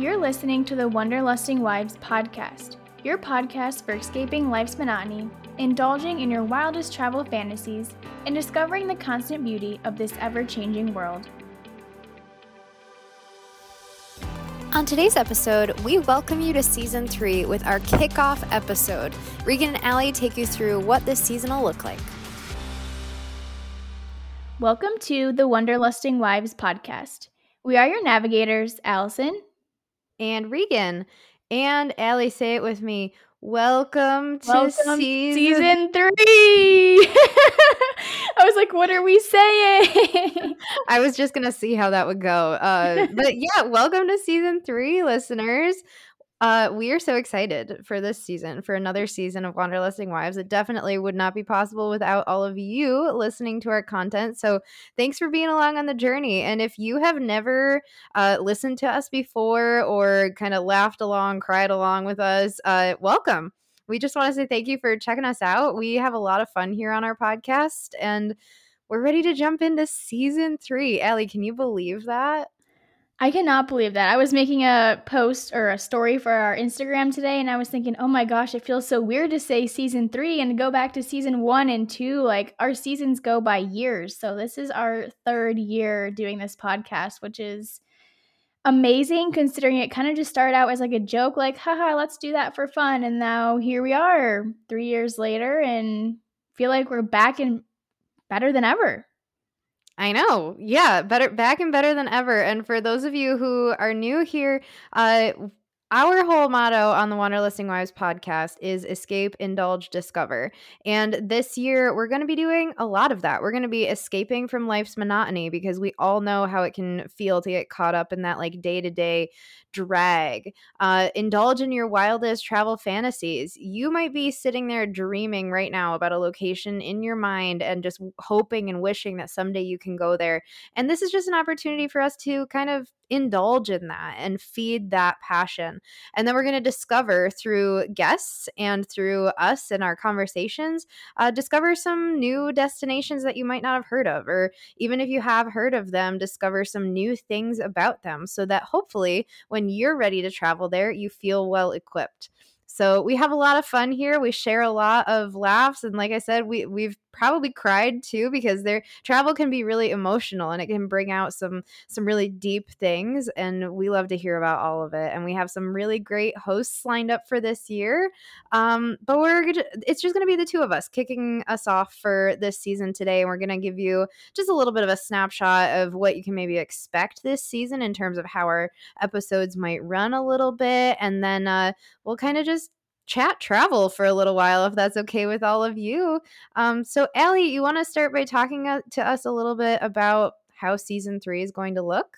You're listening to the Wanderlusting Wives podcast, your podcast for escaping life's monotony, indulging in your wildest travel fantasies, and discovering the constant beauty of this ever changing world. On today's episode, we welcome you to season three with our kickoff episode. Regan and Allie take you through what this season will look like. Welcome to the Wanderlusting Wives podcast. We are your navigators, Allison and Regan. And Allie, say it with me. Welcome to Welcome season, season three. I was like, what are we saying? I was just gonna see how that would go. Uh, but yeah, welcome to season three, listeners. Uh, we are so excited for this season, for another season of Wanderlusting Wives. It definitely would not be possible without all of you listening to our content. So thanks for being along on the journey. And if you have never uh, listened to us before or kind of laughed along, cried along with us, uh, welcome. We just want to say thank you for checking us out. We have a lot of fun here on our podcast, and we're ready to jump into season three. Allie, can you believe that? I cannot believe that. I was making a post or a story for our Instagram today, and I was thinking, oh my gosh, it feels so weird to say season three and go back to season one and two. Like our seasons go by years. So this is our third year doing this podcast, which is amazing considering it kind of just started out as like a joke, like, haha, let's do that for fun. And now here we are three years later and feel like we're back and better than ever. I know. Yeah, better back and better than ever. And for those of you who are new here, uh our whole motto on the Wanderlusting Wives podcast is escape, indulge, discover. And this year, we're going to be doing a lot of that. We're going to be escaping from life's monotony because we all know how it can feel to get caught up in that like day to day drag. Uh, indulge in your wildest travel fantasies. You might be sitting there dreaming right now about a location in your mind and just hoping and wishing that someday you can go there. And this is just an opportunity for us to kind of indulge in that and feed that passion. And then we're going to discover through guests and through us and our conversations, uh, discover some new destinations that you might not have heard of, or even if you have heard of them, discover some new things about them so that hopefully when when you're ready to travel there, you feel well equipped. So we have a lot of fun here. We share a lot of laughs, and like I said, we we've probably cried too because their travel can be really emotional and it can bring out some some really deep things and we love to hear about all of it and we have some really great hosts lined up for this year um, but we're it's just going to be the two of us kicking us off for this season today and we're going to give you just a little bit of a snapshot of what you can maybe expect this season in terms of how our episodes might run a little bit and then uh, we'll kind of just chat travel for a little while if that's okay with all of you. Um, so, Allie, you want to start by talking uh, to us a little bit about how season three is going to look?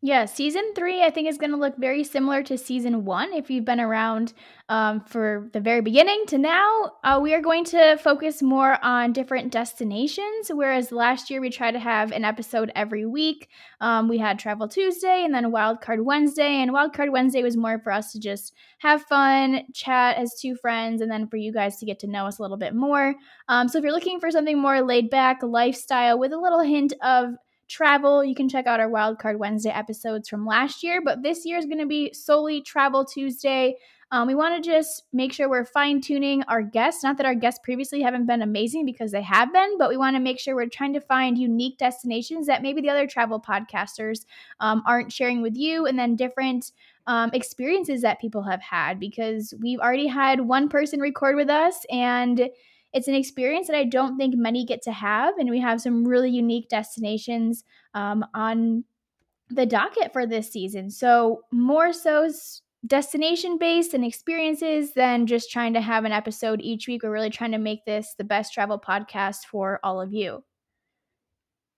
Yeah, season three, I think, is going to look very similar to season one. If you've been around um, for the very beginning to now, uh, we are going to focus more on different destinations. Whereas last year we tried to have an episode every week. Um, we had Travel Tuesday and then Wildcard Wednesday. And Wildcard Wednesday was more for us to just have fun, chat as two friends, and then for you guys to get to know us a little bit more. Um, so if you're looking for something more laid back, lifestyle with a little hint of travel, you can check out our Wildcard Wednesday episodes from last year, but this year is going to be solely Travel Tuesday. Um, we want to just make sure we're fine tuning our guests. Not that our guests previously haven't been amazing because they have been, but we want to make sure we're trying to find unique destinations that maybe the other travel podcasters um, aren't sharing with you, and then different um, experiences that people have had because we've already had one person record with us and it's an experience that I don't think many get to have, and we have some really unique destinations um, on the docket for this season. So, more so destination based and experiences than just trying to have an episode each week. We're really trying to make this the best travel podcast for all of you.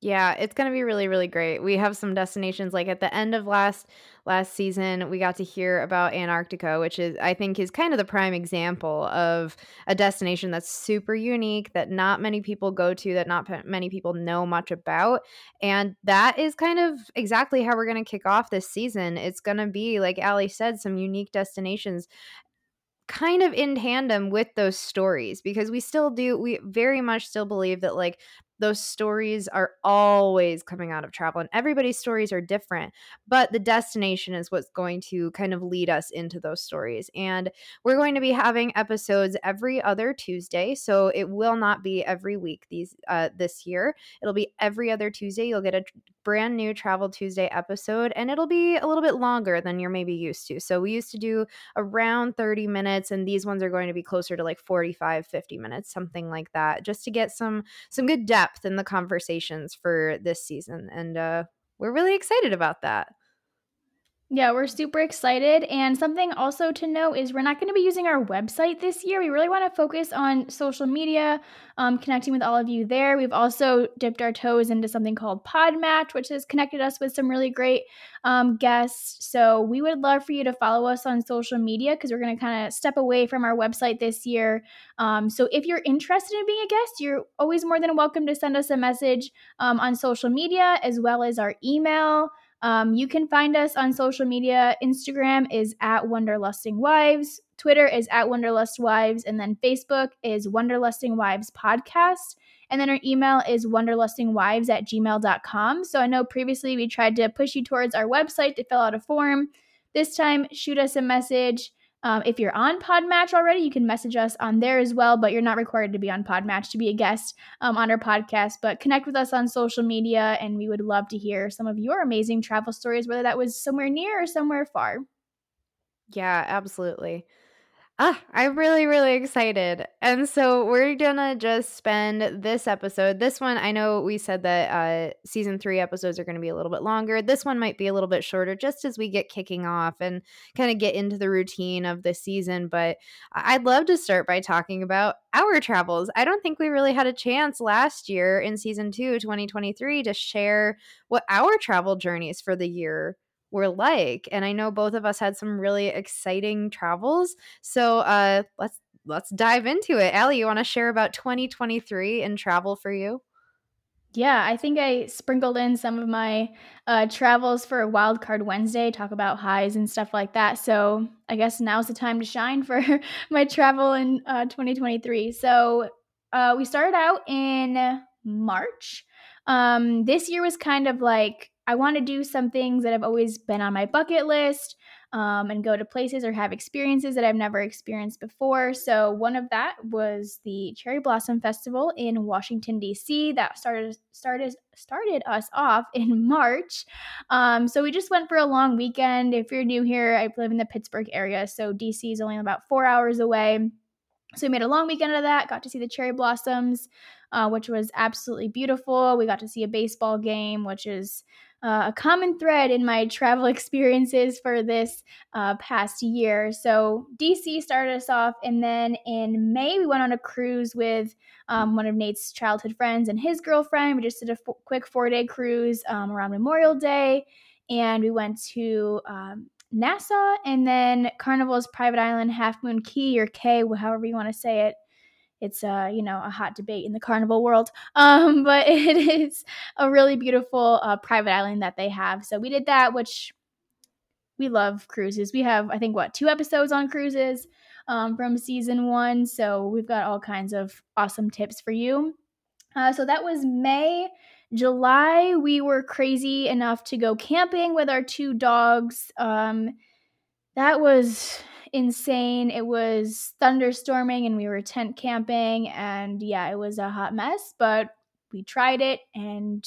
Yeah, it's going to be really really great. We have some destinations like at the end of last last season we got to hear about Antarctica, which is I think is kind of the prime example of a destination that's super unique that not many people go to that not many people know much about. And that is kind of exactly how we're going to kick off this season. It's going to be like Allie said some unique destinations kind of in tandem with those stories because we still do we very much still believe that like those stories are always coming out of travel, and everybody's stories are different, but the destination is what's going to kind of lead us into those stories. And we're going to be having episodes every other Tuesday, so it will not be every week these uh, this year. It'll be every other Tuesday. You'll get a brand new Travel Tuesday episode, and it'll be a little bit longer than you're maybe used to. So we used to do around 30 minutes, and these ones are going to be closer to like 45, 50 minutes, something like that, just to get some some good depth in the conversations for this season. And uh, we're really excited about that. Yeah, we're super excited. And something also to note is we're not going to be using our website this year. We really want to focus on social media, um, connecting with all of you there. We've also dipped our toes into something called Podmatch, which has connected us with some really great um, guests. So we would love for you to follow us on social media because we're going to kind of step away from our website this year. Um, so if you're interested in being a guest, you're always more than welcome to send us a message um, on social media as well as our email. Um, you can find us on social media. Instagram is at Wanderlusting Wives, Twitter is at Wanderlust Wives, and then Facebook is Wanderlusting Wives Podcast. And then our email is wanderlustingwives at gmail.com. So I know previously we tried to push you towards our website to fill out a form. This time, shoot us a message. Um, if you're on Podmatch already, you can message us on there as well, but you're not required to be on Podmatch to be a guest um, on our podcast. But connect with us on social media, and we would love to hear some of your amazing travel stories, whether that was somewhere near or somewhere far. Yeah, absolutely. Ah, I'm really, really excited. And so we're gonna just spend this episode. This one, I know we said that uh, season three episodes are gonna be a little bit longer. This one might be a little bit shorter just as we get kicking off and kind of get into the routine of the season. But I'd love to start by talking about our travels. I don't think we really had a chance last year in season two, 2023, to share what our travel journeys for the year were like. And I know both of us had some really exciting travels. So uh let's let's dive into it. Allie, you want to share about 2023 and travel for you? Yeah, I think I sprinkled in some of my uh, travels for Wildcard Wednesday, talk about highs and stuff like that. So I guess now's the time to shine for my travel in uh, 2023. So uh, we started out in March. Um, this year was kind of like I want to do some things that have always been on my bucket list um, and go to places or have experiences that I've never experienced before. So one of that was the Cherry Blossom Festival in Washington D.C. That started started started us off in March. Um, so we just went for a long weekend. If you're new here, I live in the Pittsburgh area, so D.C. is only about four hours away. So we made a long weekend out of that. Got to see the cherry blossoms, uh, which was absolutely beautiful. We got to see a baseball game, which is uh, a common thread in my travel experiences for this uh, past year. So, DC started us off, and then in May, we went on a cruise with um, one of Nate's childhood friends and his girlfriend. We just did a f- quick four day cruise um, around Memorial Day, and we went to um, Nassau and then Carnival's Private Island, Half Moon Key or K, however you want to say it it's uh, you know a hot debate in the carnival world um, but it is a really beautiful uh, private island that they have. So we did that which we love cruises. We have i think what two episodes on cruises um, from season one. So we've got all kinds of awesome tips for you. Uh, so that was may july. We were crazy enough to go camping with our two dogs. Um, that was insane. It was thunderstorming and we were tent camping and yeah, it was a hot mess, but we tried it and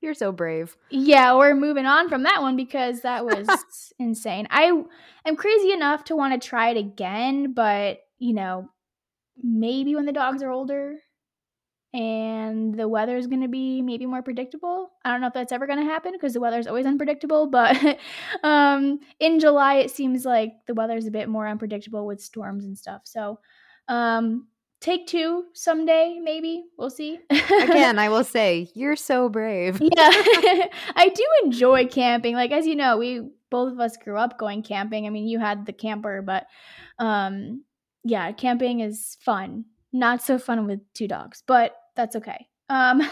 you're so brave. Yeah, we're moving on from that one because that was insane. I am crazy enough to want to try it again, but you know, maybe when the dogs are older and the weather is going to be maybe more predictable. I don't know if that's ever going to happen because the weather is always unpredictable, but um, in July it seems like the weather is a bit more unpredictable with storms and stuff. So, um, take two someday, maybe. We'll see. Again, I will say, you're so brave. yeah. I do enjoy camping. Like as you know, we both of us grew up going camping. I mean, you had the camper, but um yeah, camping is fun. Not so fun with two dogs, but that's okay. Um,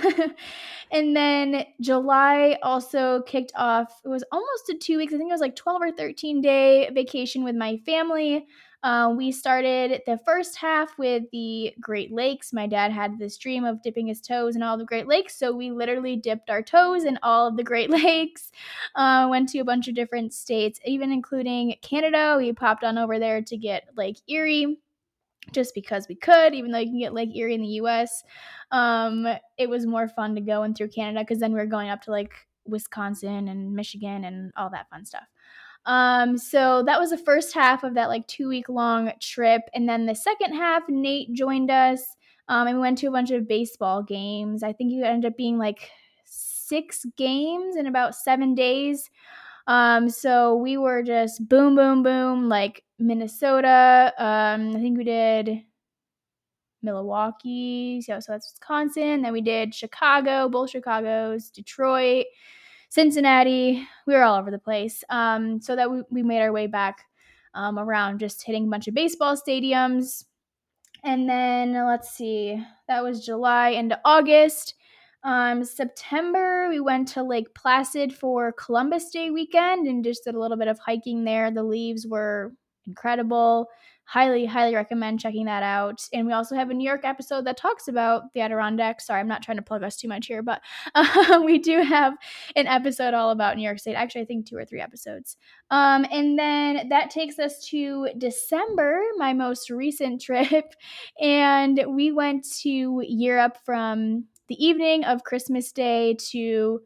and then July also kicked off. It was almost a two weeks. I think it was like 12 or 13 day vacation with my family. Uh, we started the first half with the Great Lakes. My dad had this dream of dipping his toes in all the Great Lakes, so we literally dipped our toes in all of the Great Lakes. Uh, went to a bunch of different states, even including Canada. We popped on over there to get Lake Erie just because we could, even though you can get Lake Erie in the US. Um, it was more fun to go in through Canada because then we were going up to like Wisconsin and Michigan and all that fun stuff. Um, so that was the first half of that like two week long trip. And then the second half, Nate joined us. Um, and we went to a bunch of baseball games. I think it ended up being like six games in about seven days. Um, so we were just boom, boom, boom, like Minnesota. Um, I think we did Milwaukee. So, so that's Wisconsin. Then we did Chicago, both Chicago's, Detroit, Cincinnati. We were all over the place. Um, so that we, we made our way back um, around just hitting a bunch of baseball stadiums. And then let's see, that was July into August. Um, September, we went to Lake Placid for Columbus Day weekend and just did a little bit of hiking there. The leaves were incredible highly, highly recommend checking that out. And we also have a New York episode that talks about the Adirondacks. Sorry, I'm not trying to plug us too much here, but uh, we do have an episode all about New York State. Actually, I think two or three episodes. Um, and then that takes us to December, my most recent trip. And we went to Europe from the evening of Christmas Day to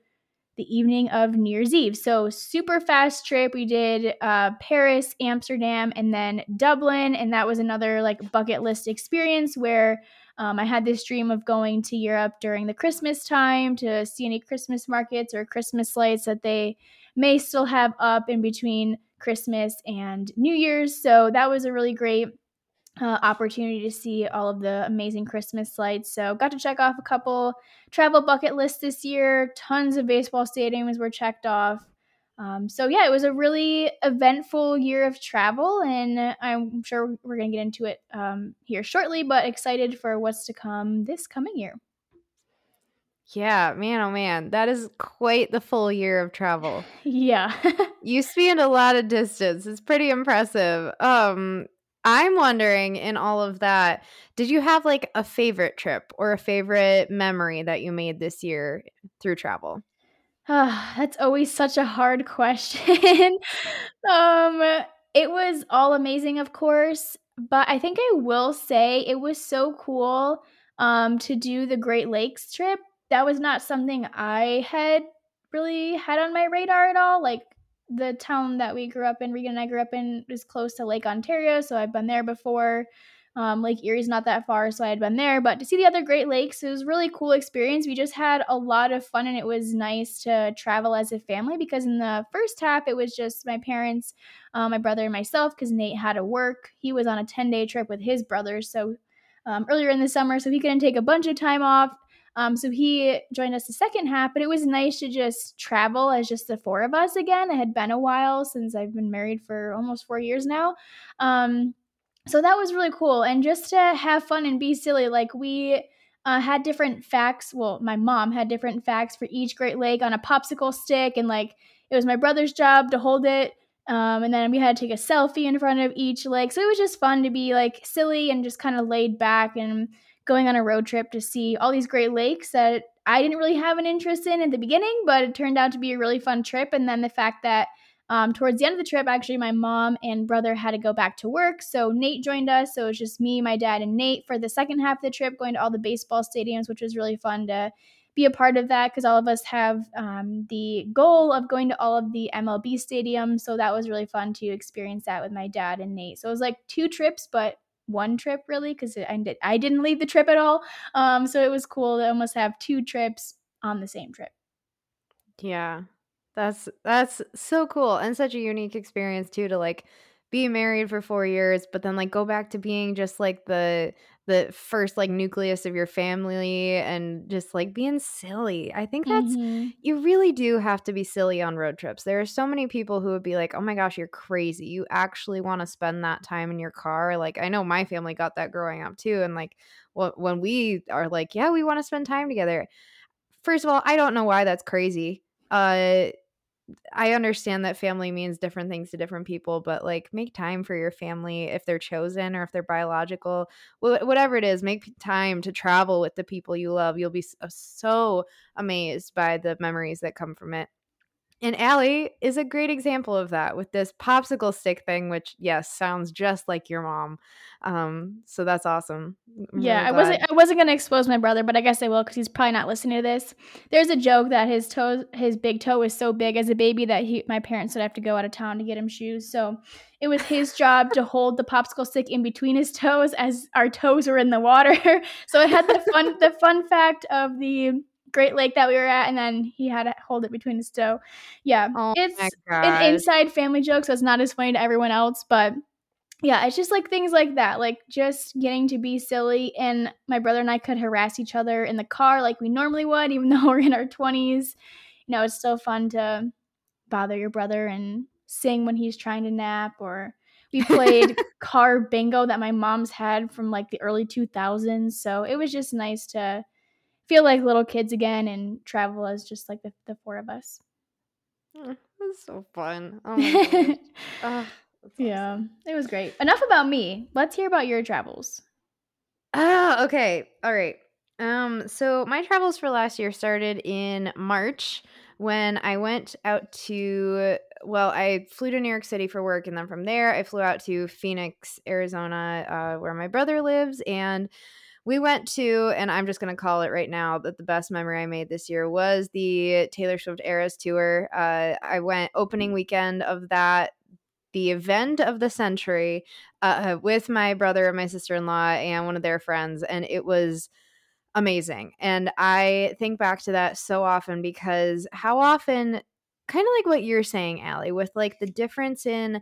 the evening of New Year's Eve. So, super fast trip. We did uh, Paris, Amsterdam, and then Dublin. And that was another like bucket list experience where um, I had this dream of going to Europe during the Christmas time to see any Christmas markets or Christmas lights that they may still have up in between Christmas and New Year's. So, that was a really great uh, opportunity to see all of the amazing Christmas lights. So, got to check off a couple travel bucket lists this year. Tons of baseball stadiums were checked off. Um, so, yeah, it was a really eventful year of travel, and I'm sure we're going to get into it um, here shortly, but excited for what's to come this coming year. Yeah, man, oh man, that is quite the full year of travel. yeah. you spanned a lot of distance. It's pretty impressive. Um, I'm wondering in all of that, did you have like a favorite trip or a favorite memory that you made this year through travel? Oh, that's always such a hard question. um, it was all amazing, of course, but I think I will say it was so cool um, to do the Great Lakes trip. That was not something I had really had on my radar at all. Like the town that we grew up in, Regan and I grew up in, is close to Lake Ontario, so I've been there before. Um, Lake Erie's not that far, so I had been there. But to see the other Great Lakes, it was really cool experience. We just had a lot of fun, and it was nice to travel as a family because in the first half, it was just my parents, um, my brother, and myself because Nate had to work. He was on a 10 day trip with his brothers, so um, earlier in the summer, so he couldn't take a bunch of time off. Um, so he joined us the second half, but it was nice to just travel as just the four of us again. It had been a while since I've been married for almost four years now. Um, so that was really cool. And just to have fun and be silly, like we uh, had different facts. Well, my mom had different facts for each Great Lake on a popsicle stick, and like it was my brother's job to hold it. Um, and then we had to take a selfie in front of each lake. So it was just fun to be like silly and just kind of laid back and going on a road trip to see all these great lakes that I didn't really have an interest in at the beginning, but it turned out to be a really fun trip. And then the fact that um, towards the end of the trip, actually, my mom and brother had to go back to work. So Nate joined us. So it was just me, my dad, and Nate for the second half of the trip, going to all the baseball stadiums, which was really fun to be a part of that because all of us have um, the goal of going to all of the MLB stadiums. So that was really fun to experience that with my dad and Nate. So it was like two trips, but one trip really because I, did, I didn't leave the trip at all. Um, so it was cool to almost have two trips on the same trip. Yeah. That's that's so cool and such a unique experience too to like be married for 4 years but then like go back to being just like the the first like nucleus of your family and just like being silly. I think that's mm-hmm. you really do have to be silly on road trips. There are so many people who would be like, "Oh my gosh, you're crazy. You actually want to spend that time in your car?" Like I know my family got that growing up too and like when we are like, "Yeah, we want to spend time together." First of all, I don't know why that's crazy. Uh I understand that family means different things to different people, but like make time for your family if they're chosen or if they're biological, whatever it is, make time to travel with the people you love. You'll be uh, so amazed by the memories that come from it. And Allie is a great example of that with this popsicle stick thing, which yes, sounds just like your mom. Um, so that's awesome. I'm yeah, really I wasn't I wasn't gonna expose my brother, but I guess I will because he's probably not listening to this. There's a joke that his toe, his big toe was so big as a baby that he, my parents would have to go out of town to get him shoes. So it was his job to hold the popsicle stick in between his toes as our toes were in the water. so it had the fun the fun fact of the Great Lake that we were at, and then he had to hold it between his toe. Yeah, oh it's an inside family joke, so it's not as funny to everyone else, but yeah, it's just like things like that, like just getting to be silly. And my brother and I could harass each other in the car like we normally would, even though we're in our 20s. You know, it's so fun to bother your brother and sing when he's trying to nap or we played car bingo that my mom's had from like the early 2000s so it was just nice to feel like little kids again and travel as just like the, the four of us. Oh, that's so fun. Oh my oh, yeah, it was great. Enough about me. Let's hear about your travels. Ah, okay. All right. Um, so my travels for last year started in March when I went out to well, I flew to New York City for work, and then from there I flew out to Phoenix, Arizona, uh, where my brother lives, and we went to, and I'm just going to call it right now that the best memory I made this year was the Taylor Swift Eras tour. Uh, I went opening weekend of that, the event of the century, uh, with my brother and my sister in law and one of their friends, and it was amazing. And I think back to that so often because how often, kind of like what you're saying, Allie, with like the difference in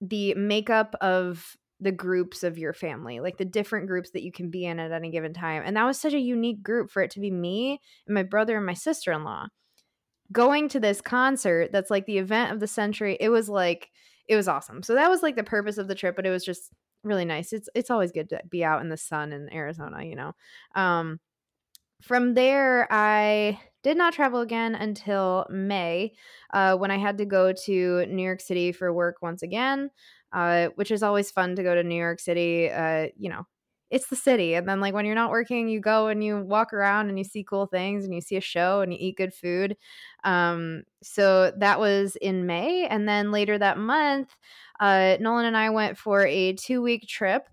the makeup of the groups of your family, like the different groups that you can be in at any given time. And that was such a unique group for it to be me and my brother and my sister in law going to this concert that's like the event of the century. It was like, it was awesome. So that was like the purpose of the trip, but it was just really nice. It's it's always good to be out in the sun in Arizona, you know. Um from there I did not travel again until May, uh, when I had to go to New York City for work once again uh, which is always fun to go to New York City. Uh, you know, it's the city. And then, like, when you're not working, you go and you walk around and you see cool things and you see a show and you eat good food. Um, so that was in May. And then later that month, uh, Nolan and I went for a two week trip.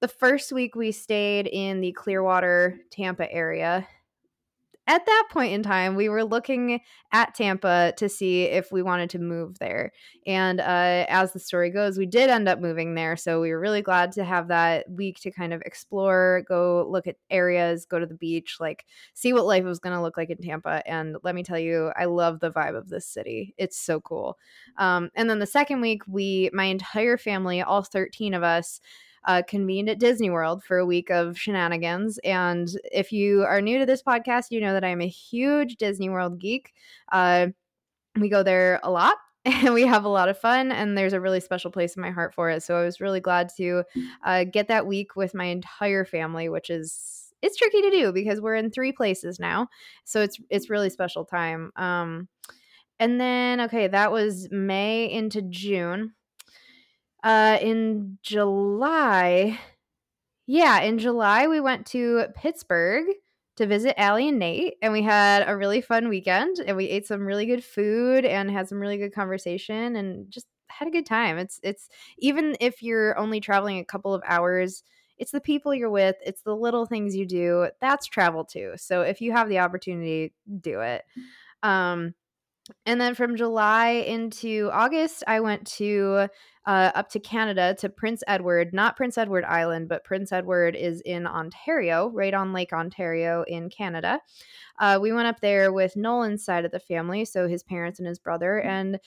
The first week we stayed in the Clearwater, Tampa area at that point in time, we were looking at Tampa to see if we wanted to move there. And uh, as the story goes, we did end up moving there. So we were really glad to have that week to kind of explore, go look at areas, go to the beach, like see what life was going to look like in Tampa. And let me tell you, I love the vibe of this city. It's so cool. Um, and then the second week, we, my entire family, all 13 of us, uh, convened at Disney World for a week of shenanigans. And if you are new to this podcast, you know that I'm a huge Disney World geek. Uh, we go there a lot and we have a lot of fun and there's a really special place in my heart for it so i was really glad to uh, get that week with my entire family which is it's tricky to do because we're in three places now so it's it's really special time um and then okay that was may into june uh, in July, yeah, in July we went to Pittsburgh to visit Allie and Nate, and we had a really fun weekend. And we ate some really good food and had some really good conversation, and just had a good time. It's it's even if you're only traveling a couple of hours, it's the people you're with, it's the little things you do. That's travel too. So if you have the opportunity, do it. Um, and then from July into August, I went to uh, up to Canada to Prince Edward, not Prince Edward Island, but Prince Edward is in Ontario, right on Lake Ontario in Canada. Uh, we went up there with Nolan's side of the family, so his parents and his brother, mm-hmm. and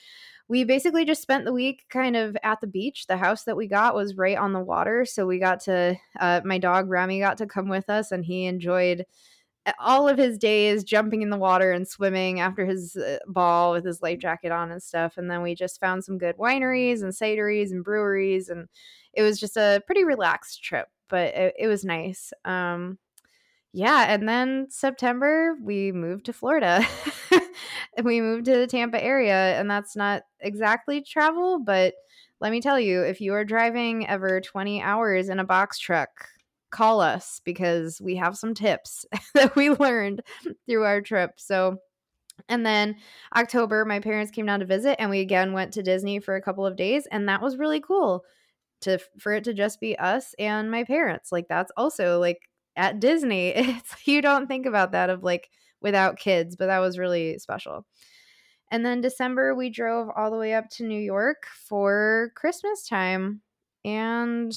we basically just spent the week kind of at the beach. The house that we got was right on the water, so we got to. Uh, my dog Rami got to come with us, and he enjoyed all of his days jumping in the water and swimming after his uh, ball with his life jacket on and stuff. And then we just found some good wineries and cideries and breweries. And it was just a pretty relaxed trip, but it, it was nice. Um, yeah. And then September, we moved to Florida. we moved to the Tampa area, and that's not exactly travel, but let me tell you, if you are driving ever 20 hours in a box truck, call us because we have some tips that we learned through our trip. So, and then October, my parents came down to visit, and we again went to Disney for a couple of days, and that was really cool to for it to just be us and my parents. Like that's also like at Disney. It's you don't think about that of like without kids, but that was really special. And then December we drove all the way up to New York for Christmas time and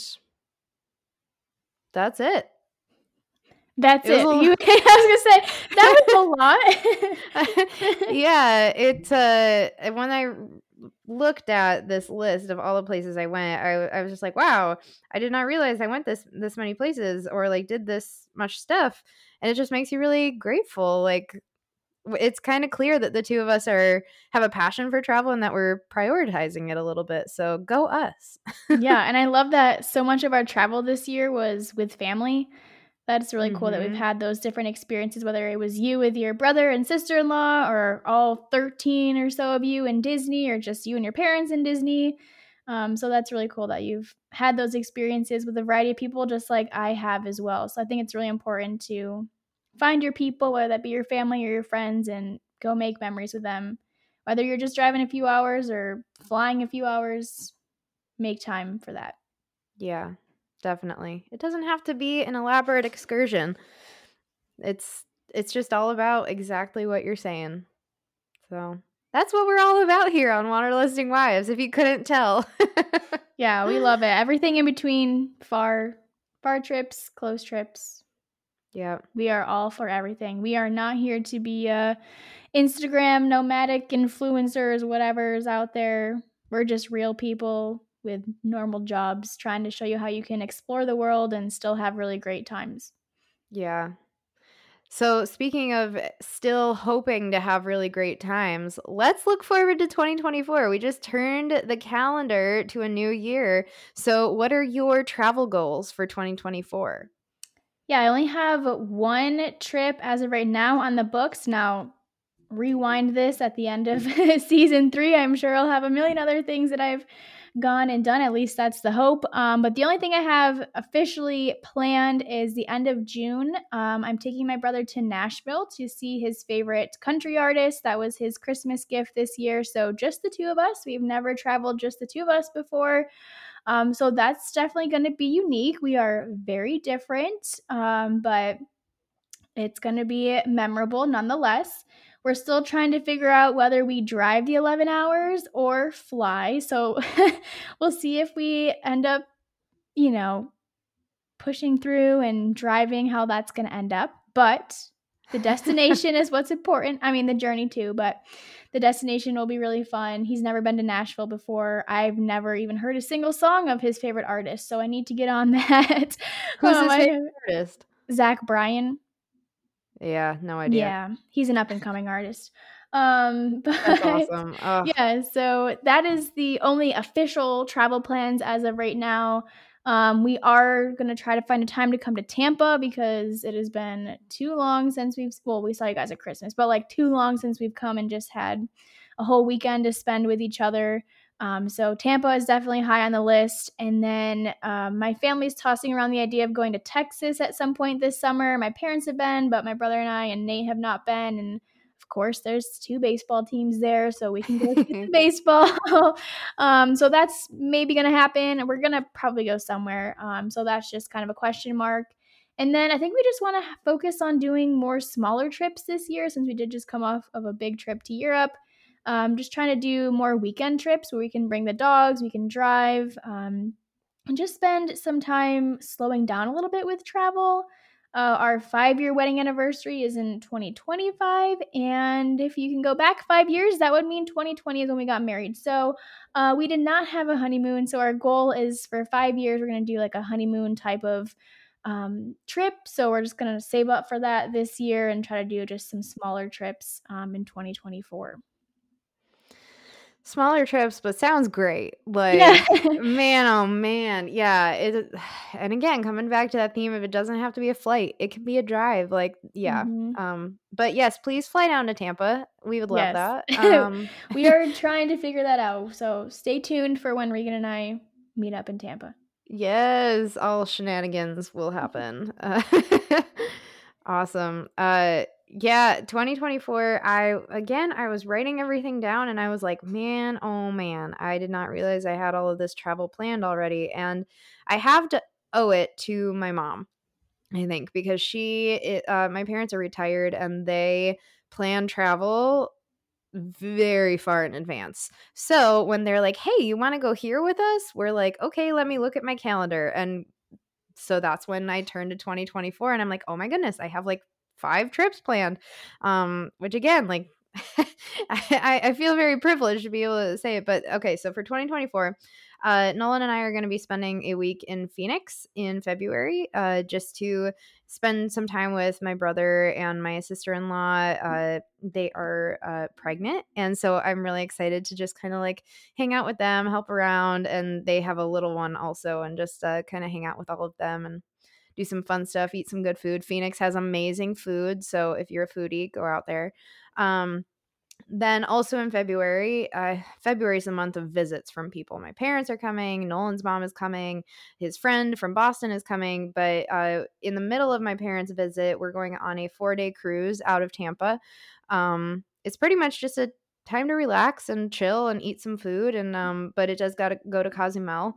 that's it. That's it. it. A, you, I was gonna say that was a lot. yeah, it's uh when I looked at this list of all the places I went, I, I was just like, wow, I did not realize I went this this many places or like did this much stuff, and it just makes you really grateful. Like it's kind of clear that the two of us are have a passion for travel and that we're prioritizing it a little bit. So go us. yeah, and I love that so much of our travel this year was with family. That's really cool mm-hmm. that we've mm-hmm. had those different experiences, whether it was you with your brother and sister in law, or all 13 or so of you in Disney, or just you and your parents in Disney. Um, so that's really cool that you've had those experiences with a variety of people, just like I have as well. So I think it's really important to find your people, whether that be your family or your friends, and go make memories with them. Whether you're just driving a few hours or flying a few hours, make time for that. Yeah, definitely. It doesn't have to be an elaborate excursion. It's it's just all about exactly what you're saying. So that's what we're all about here on Wanderlusting Wives, if you couldn't tell. yeah, we love it. Everything in between far far trips, close trips. Yeah. We are all for everything. We are not here to be uh Instagram nomadic influencers, whatever's out there. We're just real people with normal jobs trying to show you how you can explore the world and still have really great times. Yeah. So, speaking of still hoping to have really great times, let's look forward to 2024. We just turned the calendar to a new year. So, what are your travel goals for 2024? Yeah, I only have one trip as of right now on the books. Now, rewind this at the end of season three. I'm sure I'll have a million other things that I've gone and done. At least that's the hope. Um, but the only thing I have officially planned is the end of June. Um, I'm taking my brother to Nashville to see his favorite country artist. That was his Christmas gift this year. So just the two of us. We've never traveled just the two of us before. Um, so that's definitely going to be unique. We are very different, um, but it's going to be memorable nonetheless. We're still trying to figure out whether we drive the 11 hours or fly. So we'll see if we end up, you know, pushing through and driving, how that's going to end up. But the destination is what's important. I mean, the journey too, but the destination will be really fun. He's never been to Nashville before. I've never even heard a single song of his favorite artist, so I need to get on that. Who's um, his favorite artist? Zach Bryan. Yeah, no idea. Yeah, he's an up and coming artist. Um, but That's awesome. Oh. Yeah, so that is the only official travel plans as of right now. Um, we are going to try to find a time to come to Tampa because it has been too long since we've, well, we saw you guys at Christmas, but like too long since we've come and just had a whole weekend to spend with each other. Um, so Tampa is definitely high on the list. And then um, my family's tossing around the idea of going to Texas at some point this summer. My parents have been, but my brother and I and Nate have not been. And course, there's two baseball teams there, so we can go to baseball. um, so that's maybe going to happen. We're going to probably go somewhere. Um, so that's just kind of a question mark. And then I think we just want to focus on doing more smaller trips this year since we did just come off of a big trip to Europe. Um, just trying to do more weekend trips where we can bring the dogs, we can drive, um, and just spend some time slowing down a little bit with travel. Uh, our five year wedding anniversary is in 2025. And if you can go back five years, that would mean 2020 is when we got married. So uh, we did not have a honeymoon. So our goal is for five years, we're going to do like a honeymoon type of um, trip. So we're just going to save up for that this year and try to do just some smaller trips um, in 2024. Smaller trips, but sounds great. Like, yeah. man, oh man, yeah. It, and again, coming back to that theme of it doesn't have to be a flight; it can be a drive. Like, yeah. Mm-hmm. Um, but yes, please fly down to Tampa. We would love yes. that. Um, we are trying to figure that out. So stay tuned for when Regan and I meet up in Tampa. Yes, all shenanigans will happen. Uh, awesome. Uh, yeah 2024 i again i was writing everything down and i was like man oh man i did not realize i had all of this travel planned already and i have to owe it to my mom i think because she uh, my parents are retired and they plan travel very far in advance. So when they're like, "Hey, you want to go here with us?" We're like, "Okay, let me look at my calendar." And so that's when I turned to 2024 and I'm like, "Oh my goodness, I have like five trips planned. Um, which again, like I, I feel very privileged to be able to say it. But okay, so for 2024, uh, Nolan and I are going to be spending a week in Phoenix in February, uh, just to spend some time with my brother and my sister in law. Uh, they are uh, pregnant. And so I'm really excited to just kind of like hang out with them, help around. And they have a little one also, and just uh, kind of hang out with all of them and do some fun stuff, eat some good food. Phoenix has amazing food, so if you're a foodie, go out there. Um, then also in February, uh, February is the month of visits from people. My parents are coming. Nolan's mom is coming. His friend from Boston is coming. But uh, in the middle of my parents' visit, we're going on a four day cruise out of Tampa. Um, it's pretty much just a time to relax and chill and eat some food. And um, but it does got to go to Cozumel.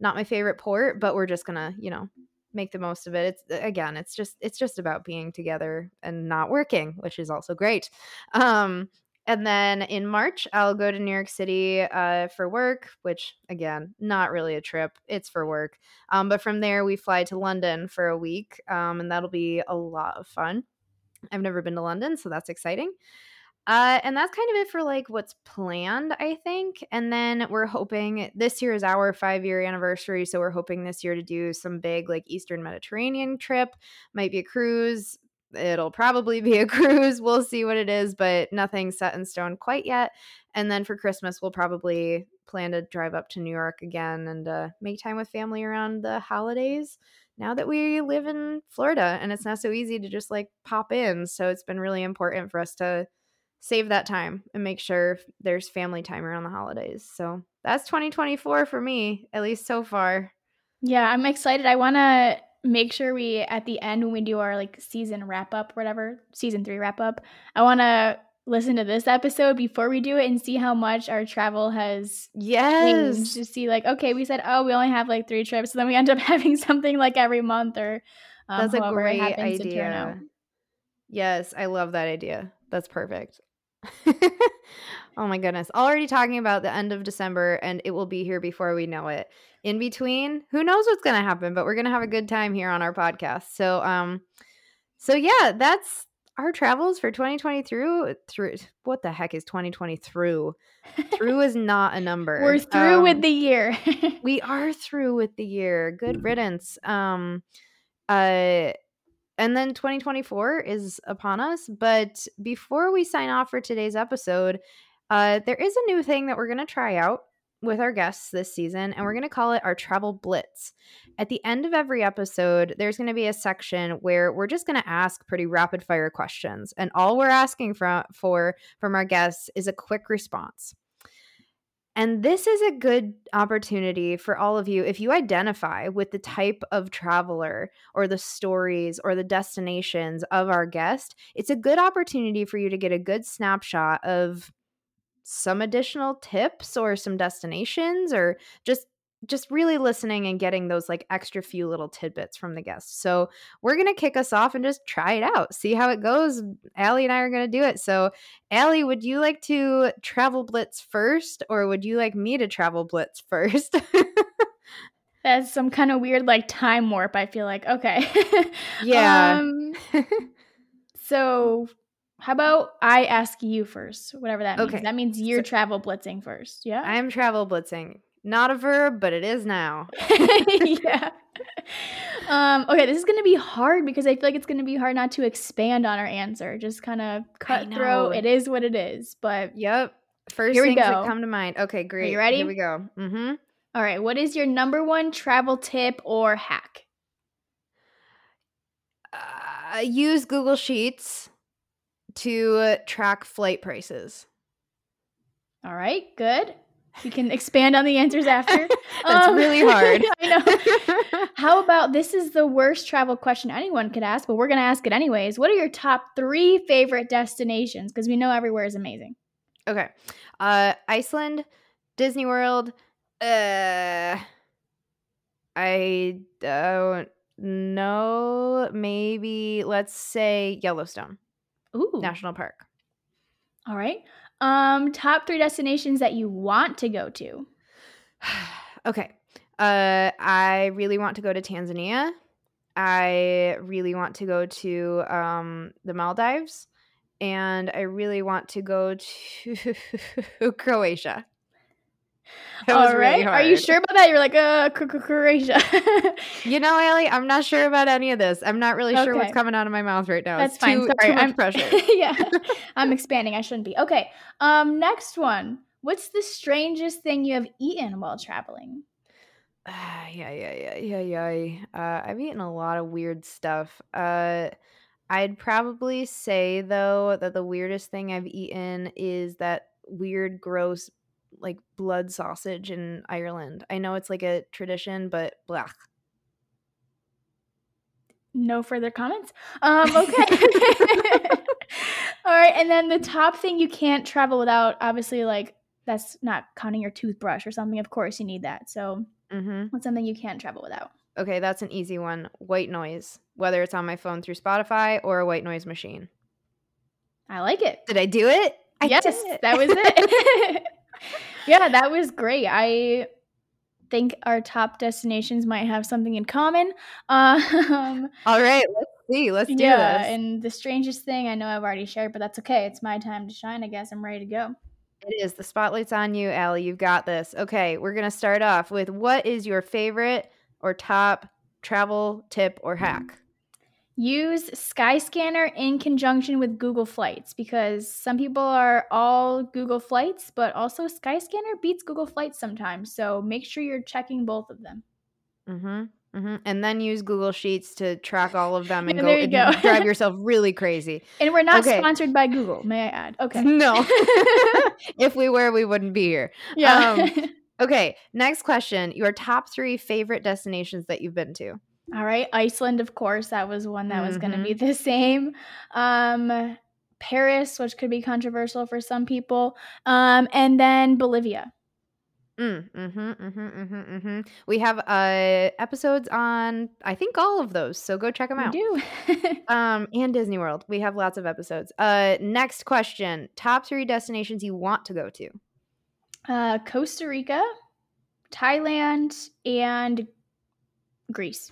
Not my favorite port, but we're just gonna, you know, make the most of it. It's again, it's just it's just about being together and not working, which is also great. Um, and then in March, I'll go to New York City uh, for work, which again, not really a trip. It's for work. Um, but from there, we fly to London for a week, um, and that'll be a lot of fun. I've never been to London, so that's exciting. Uh, and that's kind of it for like what's planned, I think. And then we're hoping this year is our five year anniversary. So we're hoping this year to do some big like Eastern Mediterranean trip, might be a cruise. It'll probably be a cruise. We'll see what it is, but nothing set in stone quite yet. And then for Christmas, we'll probably plan to drive up to New York again and uh, make time with family around the holidays now that we live in Florida and it's not so easy to just like pop in. So it's been really important for us to save that time and make sure there's family time around the holidays. So that's 2024 for me, at least so far. Yeah, I'm excited. I want to make sure we at the end when we do our like season wrap up whatever, season 3 wrap up, I want to listen to this episode before we do it and see how much our travel has yes changed. to see like okay we said oh we only have like three trips so then we end up having something like every month or um, that's a great idea yes i love that idea that's perfect oh my goodness. Already talking about the end of December and it will be here before we know it. In between, who knows what's going to happen, but we're going to have a good time here on our podcast. So um so yeah, that's our travels for 2020 through through what the heck is 2020 through? through is not a number. We're through um, with the year. we are through with the year. Good riddance. Um uh and then 2024 is upon us. But before we sign off for today's episode, uh, there is a new thing that we're going to try out with our guests this season, and we're going to call it our Travel Blitz. At the end of every episode, there's going to be a section where we're just going to ask pretty rapid fire questions, and all we're asking for from our guests is a quick response. And this is a good opportunity for all of you if you identify with the type of traveler or the stories or the destinations of our guest. It's a good opportunity for you to get a good snapshot of some additional tips or some destinations or just just really listening and getting those like extra few little tidbits from the guests. So we're gonna kick us off and just try it out, see how it goes. Allie and I are gonna do it. So Allie, would you like to travel blitz first, or would you like me to travel blitz first? That's some kind of weird like time warp. I feel like okay, yeah. Um, so how about I ask you first, whatever that means. Okay. That means you're so, travel blitzing first. Yeah. I'm travel blitzing. Not a verb, but it is now. yeah. Um, okay, this is gonna be hard because I feel like it's gonna be hard not to expand on our answer. Just kind of cut through. It is what it is. But yep. First Here we things that come to mind. Okay, great. Are you ready? Here we go. Mm-hmm. All right. What is your number one travel tip or hack? Uh, use Google Sheets to track flight prices. All right. Good. We can expand on the answers after. That's Um, really hard. I know. How about this is the worst travel question anyone could ask, but we're going to ask it anyways. What are your top three favorite destinations? Because we know everywhere is amazing. okay. Uh, Iceland, Disney World. Uh, I don't know. Maybe let's say Yellowstone Ooh. National Park. All right. Um, top three destinations that you want to go to. okay. Uh, I really want to go to Tanzania. I really want to go to um, the Maldives. And I really want to go to Croatia. All right. really Are you sure about that? You're like, uh, Cro- Cro- Croatia. You know, Ellie, I'm not sure about any of this. I'm not really sure what's coming out of my mouth right now. That's it's fine. Too, Sorry, too much I'm pressure. yeah, I'm expanding. I shouldn't be. Okay. Um, next one. What's the strangest thing you have eaten while traveling? Ah, yeah, yeah, yeah, yeah, yeah. Uh, I've eaten a lot of weird stuff. Uh, I'd probably say though that the weirdest thing I've eaten is that weird, gross, like blood sausage in Ireland. I know it's like a tradition, but blah. No further comments. Um, okay. All right, and then the top thing you can't travel without, obviously, like that's not counting your toothbrush or something. Of course, you need that. So, Mm-hmm. what's something you can't travel without? Okay, that's an easy one. White noise, whether it's on my phone through Spotify or a white noise machine. I like it. Did I do it? I yes, it. that was it. Yeah, that was great. I think our top destinations might have something in common. Um, All right, let's see. Let's do yeah, this. and the strangest thing I know I've already shared, but that's okay. It's my time to shine. I guess I'm ready to go. It is. The spotlight's on you, Allie. You've got this. Okay, we're going to start off with what is your favorite or top travel tip or hack? Use Skyscanner in conjunction with Google Flights because some people are all Google Flights, but also Skyscanner beats Google Flights sometimes. So make sure you're checking both of them. Mm-hmm. Mm-hmm. And then use Google Sheets to track all of them and Yeah, go, you and go. drive yourself really crazy. And we're not Okay. sponsored by Google, may I add? Okay. No. if we were, we wouldn't be here. yeah. Okay, next question. Your top three favorite destinations that you've been to? All right, Iceland, of course, that was one that was going to Mm-hmm. be the same. Um, Paris, which could be controversial for some people, um, and then Bolivia. Mm, mm-hmm, mm-hmm, mm-hmm, mm-hmm. We have uh, episodes on, I think, all of those. So go check them We out. do. Um, and Disney World. We have lots of episodes. Uh, next question: Top three destinations you want to go to? uh, Costa Rica, Thailand, and Greece.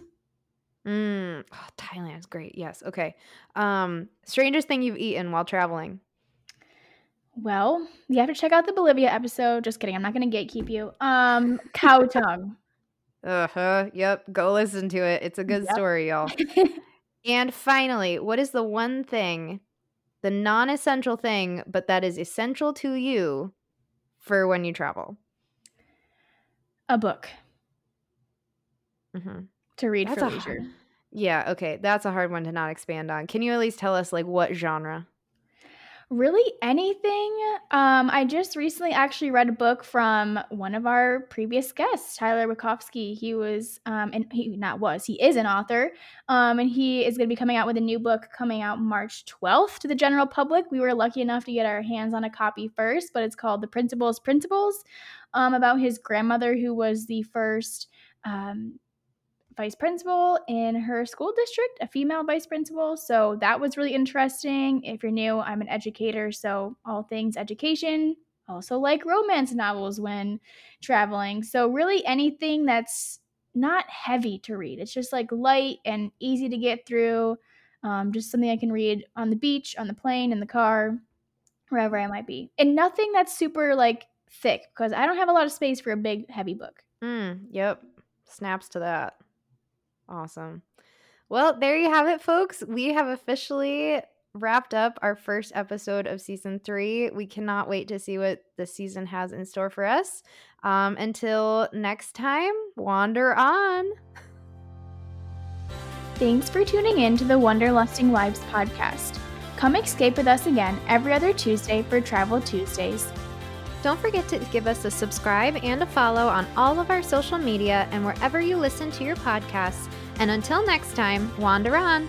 Mm, oh, Thailand's great. Yes. Okay. Um, strangest thing you've eaten while traveling? Well, you have to check out the Bolivia episode. Just kidding. I'm not going to gatekeep you. Um, cow tongue. Uh huh. Yep. Go listen to it. It's a good Yep. story, y'all. and finally, what is the one thing, the non-essential thing, but that is essential to you for when you travel? A book hmm to read That's for leisure. hard- Yeah. Okay. That's a hard one to not expand on. Can you at least tell us like what genre? Really, anything? Um, I just recently actually read a book from one of our previous guests, Tyler Wachowski. He was, um, and he not was, he is an author, um, and he is going to be coming out with a new book coming out March 12th to the general public. We were lucky enough to get our hands on a copy first, but it's called The Principles Principles, um, about his grandmother who was the first. Um, vice principal in her school district, a female vice principal. So that was really interesting. If you're new, I'm an educator, so all things education. Also, like romance novels when traveling. So, really, anything that's not heavy to read. It's just like light and easy to get through. Um, just something I can read on the beach, on the plane, in the car, wherever I might be. And nothing that's super like thick because I don't have a lot of space for a big, heavy book. Mm, yep. Snaps to that. Awesome. Well, there you have it, folks. We have officially wrapped up our first episode of season three. We cannot wait to see what the season has in store for us. Um, until next time, wander on. Thanks for tuning in to the Wanderlusting Wives podcast. Come escape with us again every other Tuesday for Travel Tuesdays. Don't forget to give us a subscribe and a follow on all of our social media and wherever you listen to your podcasts. And until next time, wander on.